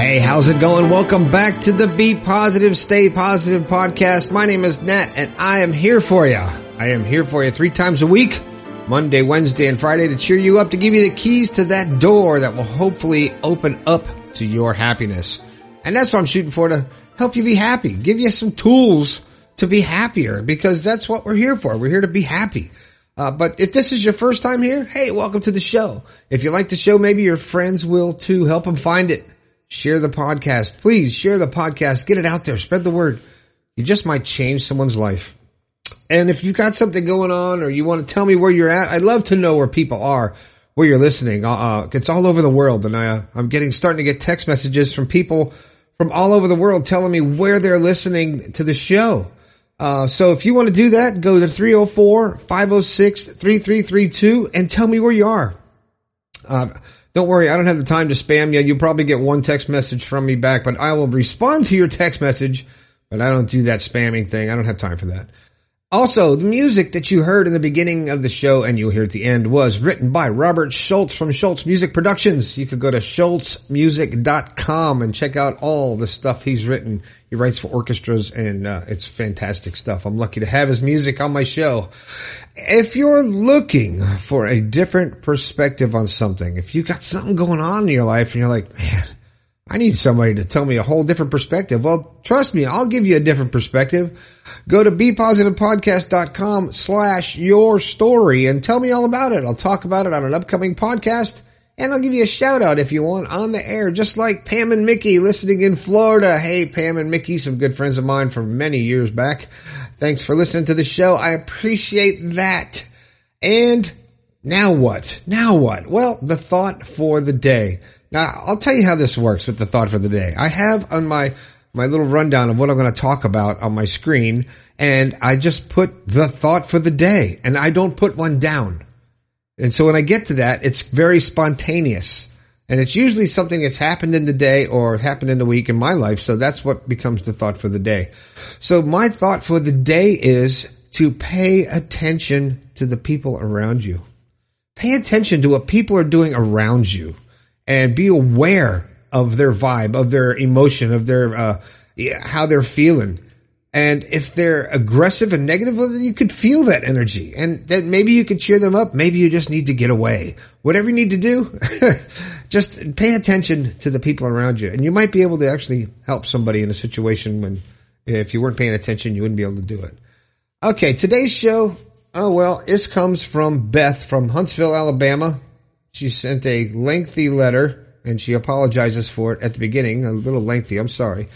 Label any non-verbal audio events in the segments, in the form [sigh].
Hey, how's it going? Welcome back to the Be Positive, Stay Positive podcast. My name is Nat and I am here for you. I am here for you three times a week, Monday, Wednesday, and Friday to cheer you up, to give you the keys to that door that will hopefully open up to your happiness. And that's what I'm shooting for to help you be happy, give you some tools to be happier because that's what we're here for. We're here to be happy. Uh, but if this is your first time here, hey, welcome to the show. If you like the show, maybe your friends will too. Help them find it. Share the podcast. Please share the podcast. Get it out there. Spread the word. You just might change someone's life. And if you've got something going on or you want to tell me where you're at, I'd love to know where people are, where you're listening. Uh, uh it's all over the world and I, uh, I'm getting, starting to get text messages from people from all over the world telling me where they're listening to the show. Uh, so if you want to do that, go to 304-506-3332 and tell me where you are. Uh, don't worry, I don't have the time to spam you. You'll probably get one text message from me back, but I will respond to your text message, but I don't do that spamming thing. I don't have time for that. Also, the music that you heard in the beginning of the show and you'll hear at the end was written by Robert Schultz from Schultz Music Productions. You could go to schultzmusic.com and check out all the stuff he's written. He writes for orchestras and uh, it's fantastic stuff. I'm lucky to have his music on my show. If you're looking for a different perspective on something, if you've got something going on in your life and you're like, man, I need somebody to tell me a whole different perspective. Well, trust me, I'll give you a different perspective. Go to bepositivepodcast.com slash your story and tell me all about it. I'll talk about it on an upcoming podcast and I'll give you a shout out if you want on the air, just like Pam and Mickey listening in Florida. Hey, Pam and Mickey, some good friends of mine from many years back. Thanks for listening to the show. I appreciate that. And now what? Now what? Well, the thought for the day. Now, I'll tell you how this works with the thought for the day. I have on my, my little rundown of what I'm going to talk about on my screen, and I just put the thought for the day, and I don't put one down. And so when I get to that, it's very spontaneous. And it's usually something that's happened in the day or happened in the week in my life. So that's what becomes the thought for the day. So my thought for the day is to pay attention to the people around you. Pay attention to what people are doing around you and be aware of their vibe, of their emotion, of their, uh, how they're feeling. And if they're aggressive and negative, well, you could feel that energy and that maybe you could cheer them up. Maybe you just need to get away. Whatever you need to do, [laughs] just pay attention to the people around you and you might be able to actually help somebody in a situation when if you weren't paying attention, you wouldn't be able to do it. Okay. Today's show. Oh, well, this comes from Beth from Huntsville, Alabama. She sent a lengthy letter and she apologizes for it at the beginning, a little lengthy. I'm sorry.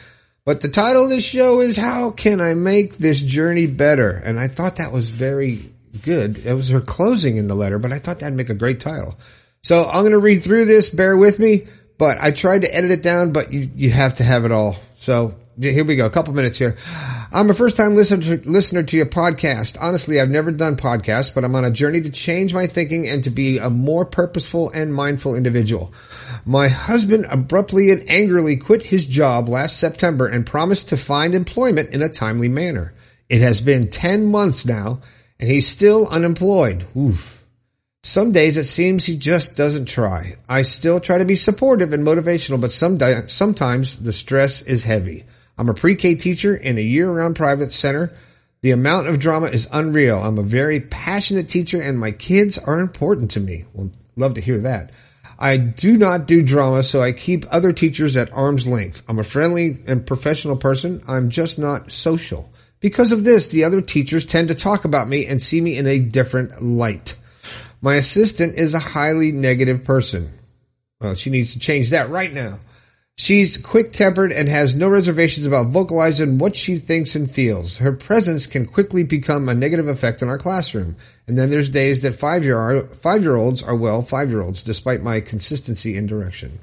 But the title of this show is How Can I Make This Journey Better? And I thought that was very good. It was her closing in the letter, but I thought that'd make a great title. So I'm going to read through this. Bear with me, but I tried to edit it down, but you, you have to have it all. So here we go. A couple minutes here. I'm a first time listener listener to your podcast. Honestly, I've never done podcasts, but I'm on a journey to change my thinking and to be a more purposeful and mindful individual. My husband abruptly and angrily quit his job last September and promised to find employment in a timely manner. It has been 10 months now and he's still unemployed. Oof. Some days it seems he just doesn't try. I still try to be supportive and motivational, but some sometimes the stress is heavy. I'm a pre-K teacher in a year-round private center. The amount of drama is unreal. I'm a very passionate teacher and my kids are important to me. Well, love to hear that. I do not do drama, so I keep other teachers at arm's length. I'm a friendly and professional person. I'm just not social. Because of this, the other teachers tend to talk about me and see me in a different light. My assistant is a highly negative person. Well, she needs to change that right now. She's quick tempered and has no reservations about vocalizing what she thinks and feels. Her presence can quickly become a negative effect in our classroom. And then there's days that five year five year olds are well five year olds, despite my consistency in direction.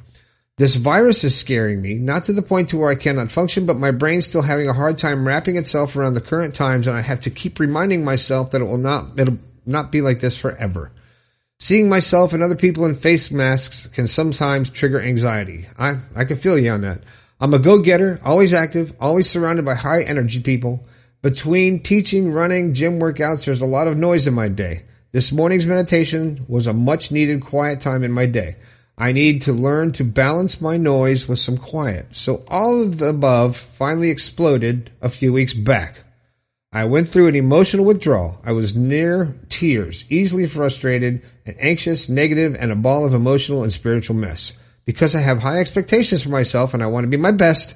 This virus is scaring me, not to the point to where I cannot function, but my brain's still having a hard time wrapping itself around the current times, and I have to keep reminding myself that it will not it'll not be like this forever. Seeing myself and other people in face masks can sometimes trigger anxiety. I, I can feel you on that. I'm a go-getter, always active, always surrounded by high energy people. Between teaching, running, gym workouts, there's a lot of noise in my day. This morning's meditation was a much needed quiet time in my day. I need to learn to balance my noise with some quiet. So all of the above finally exploded a few weeks back. I went through an emotional withdrawal. I was near tears, easily frustrated and anxious, negative, and a ball of emotional and spiritual mess. Because I have high expectations for myself and I want to be my best,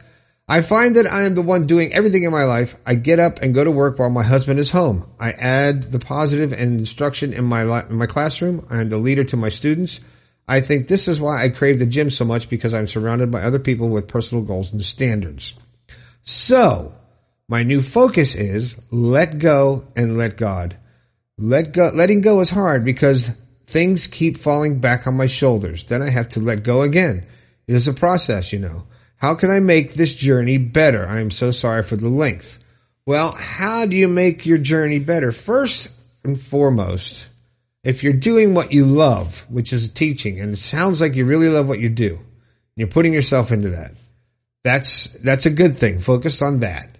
I find that I am the one doing everything in my life. I get up and go to work while my husband is home. I add the positive and instruction in my li- in my classroom. I am the leader to my students. I think this is why I crave the gym so much because I'm surrounded by other people with personal goals and standards. So, my new focus is let go and let God. Let go, letting go is hard because things keep falling back on my shoulders. Then I have to let go again. It is a process, you know. How can I make this journey better? I am so sorry for the length. Well, how do you make your journey better? First and foremost, if you're doing what you love, which is teaching, and it sounds like you really love what you do, and you're putting yourself into that. That's that's a good thing. Focus on that.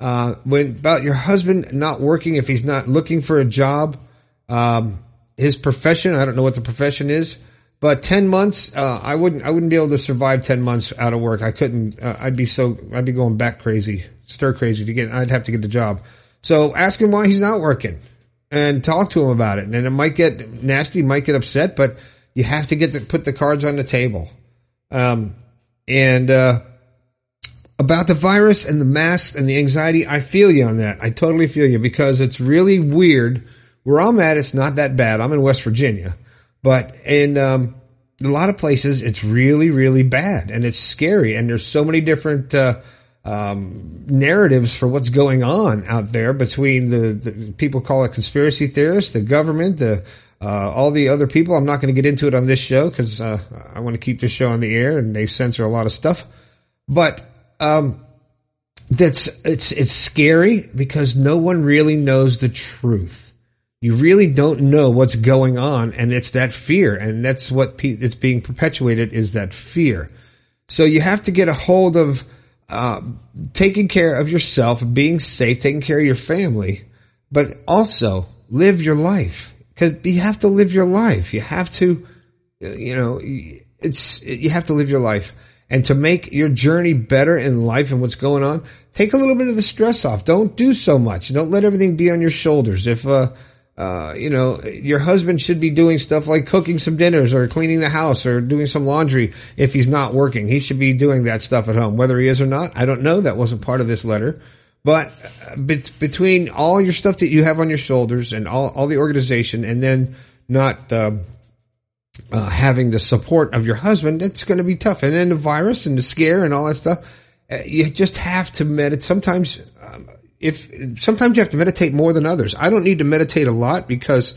Uh, when about your husband not working, if he's not looking for a job, um, his profession, I don't know what the profession is, but ten months, uh, I wouldn't I wouldn't be able to survive ten months out of work. I couldn't. Uh, I'd be so I'd be going back crazy, stir crazy to get. I'd have to get the job. So ask him why he's not working and talk to him about it. And it might get nasty, might get upset, but you have to get to put the cards on the table. Um, and, uh, about the virus and the masks and the anxiety, I feel you on that. I totally feel you because it's really weird. Where I'm at, it's not that bad. I'm in West Virginia, but in, um, a lot of places, it's really, really bad and it's scary. And there's so many different, uh, um, narratives for what's going on out there between the, the, people call it conspiracy theorists, the government, the uh, all the other people. I'm not going to get into it on this show because uh, I want to keep this show on the air and they censor a lot of stuff. But um, that's it's it's scary because no one really knows the truth. You really don't know what's going on, and it's that fear, and that's what pe- it's being perpetuated is that fear. So you have to get a hold of uh, taking care of yourself, being safe, taking care of your family, but also live your life because you have to live your life. You have to, you know, it's, you have to live your life and to make your journey better in life and what's going on, take a little bit of the stress off. Don't do so much. Don't let everything be on your shoulders. If, uh, uh, you know, your husband should be doing stuff like cooking some dinners or cleaning the house or doing some laundry if he's not working. He should be doing that stuff at home, whether he is or not. I don't know. That wasn't part of this letter. But uh, between all your stuff that you have on your shoulders and all, all the organization and then not, uh, uh, having the support of your husband, it's going to be tough. And then the virus and the scare and all that stuff, uh, you just have to meditate. Sometimes um, if sometimes you have to meditate more than others. I don't need to meditate a lot because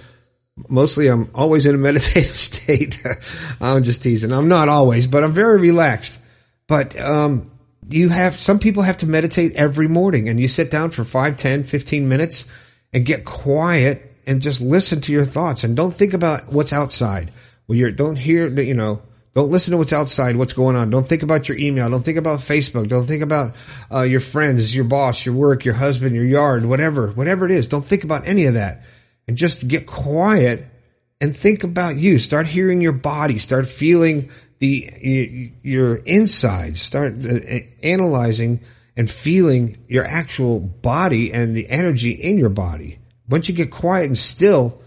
mostly I'm always in a [laughs] meditative state. [laughs] I'm just teasing. I'm not always, but I'm very relaxed. But, um, you have, some people have to meditate every morning and you sit down for 5, 10, 15 minutes and get quiet and just listen to your thoughts and don't think about what's outside. Well, you're, don't hear, you know, don't listen to what's outside, what's going on. Don't think about your email. Don't think about Facebook. Don't think about uh, your friends, your boss, your work, your husband, your yard, whatever, whatever it is. Don't think about any of that, and just get quiet and think about you. Start hearing your body. Start feeling the your insides. Start uh, analyzing and feeling your actual body and the energy in your body. Once you get quiet and still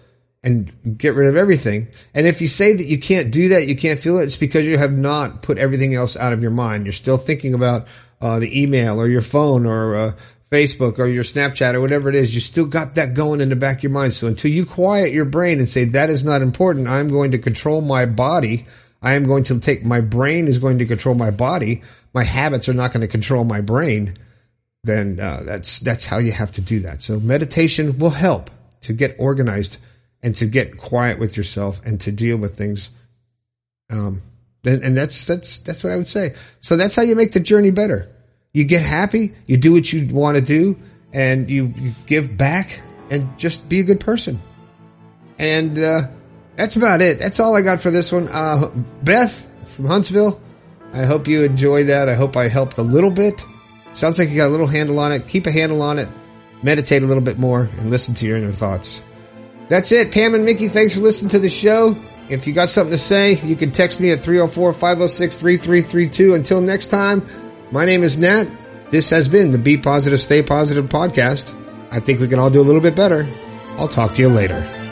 and get rid of everything. And if you say that you can't do that, you can't feel it, it's because you have not put everything else out of your mind. You're still thinking about uh, the email or your phone or uh, Facebook or your Snapchat or whatever it is. You still got that going in the back of your mind. So until you quiet your brain and say that is not important, I'm going to control my body. I am going to take my brain is going to control my body. My habits are not going to control my brain. Then uh, that's that's how you have to do that. So meditation will help to get organized and to get quiet with yourself and to deal with things. Um, and, and that's, that's, that's what I would say. So that's how you make the journey better. You get happy, you do what you want to do, and you, you give back and just be a good person. And, uh, that's about it. That's all I got for this one. Uh, Beth from Huntsville. I hope you enjoy that. I hope I helped a little bit. Sounds like you got a little handle on it. Keep a handle on it. Meditate a little bit more and listen to your inner thoughts. That's it. Pam and Mickey, thanks for listening to the show. If you got something to say, you can text me at 304-506-3332. Until next time, my name is Nat. This has been the Be Positive, Stay Positive podcast. I think we can all do a little bit better. I'll talk to you later.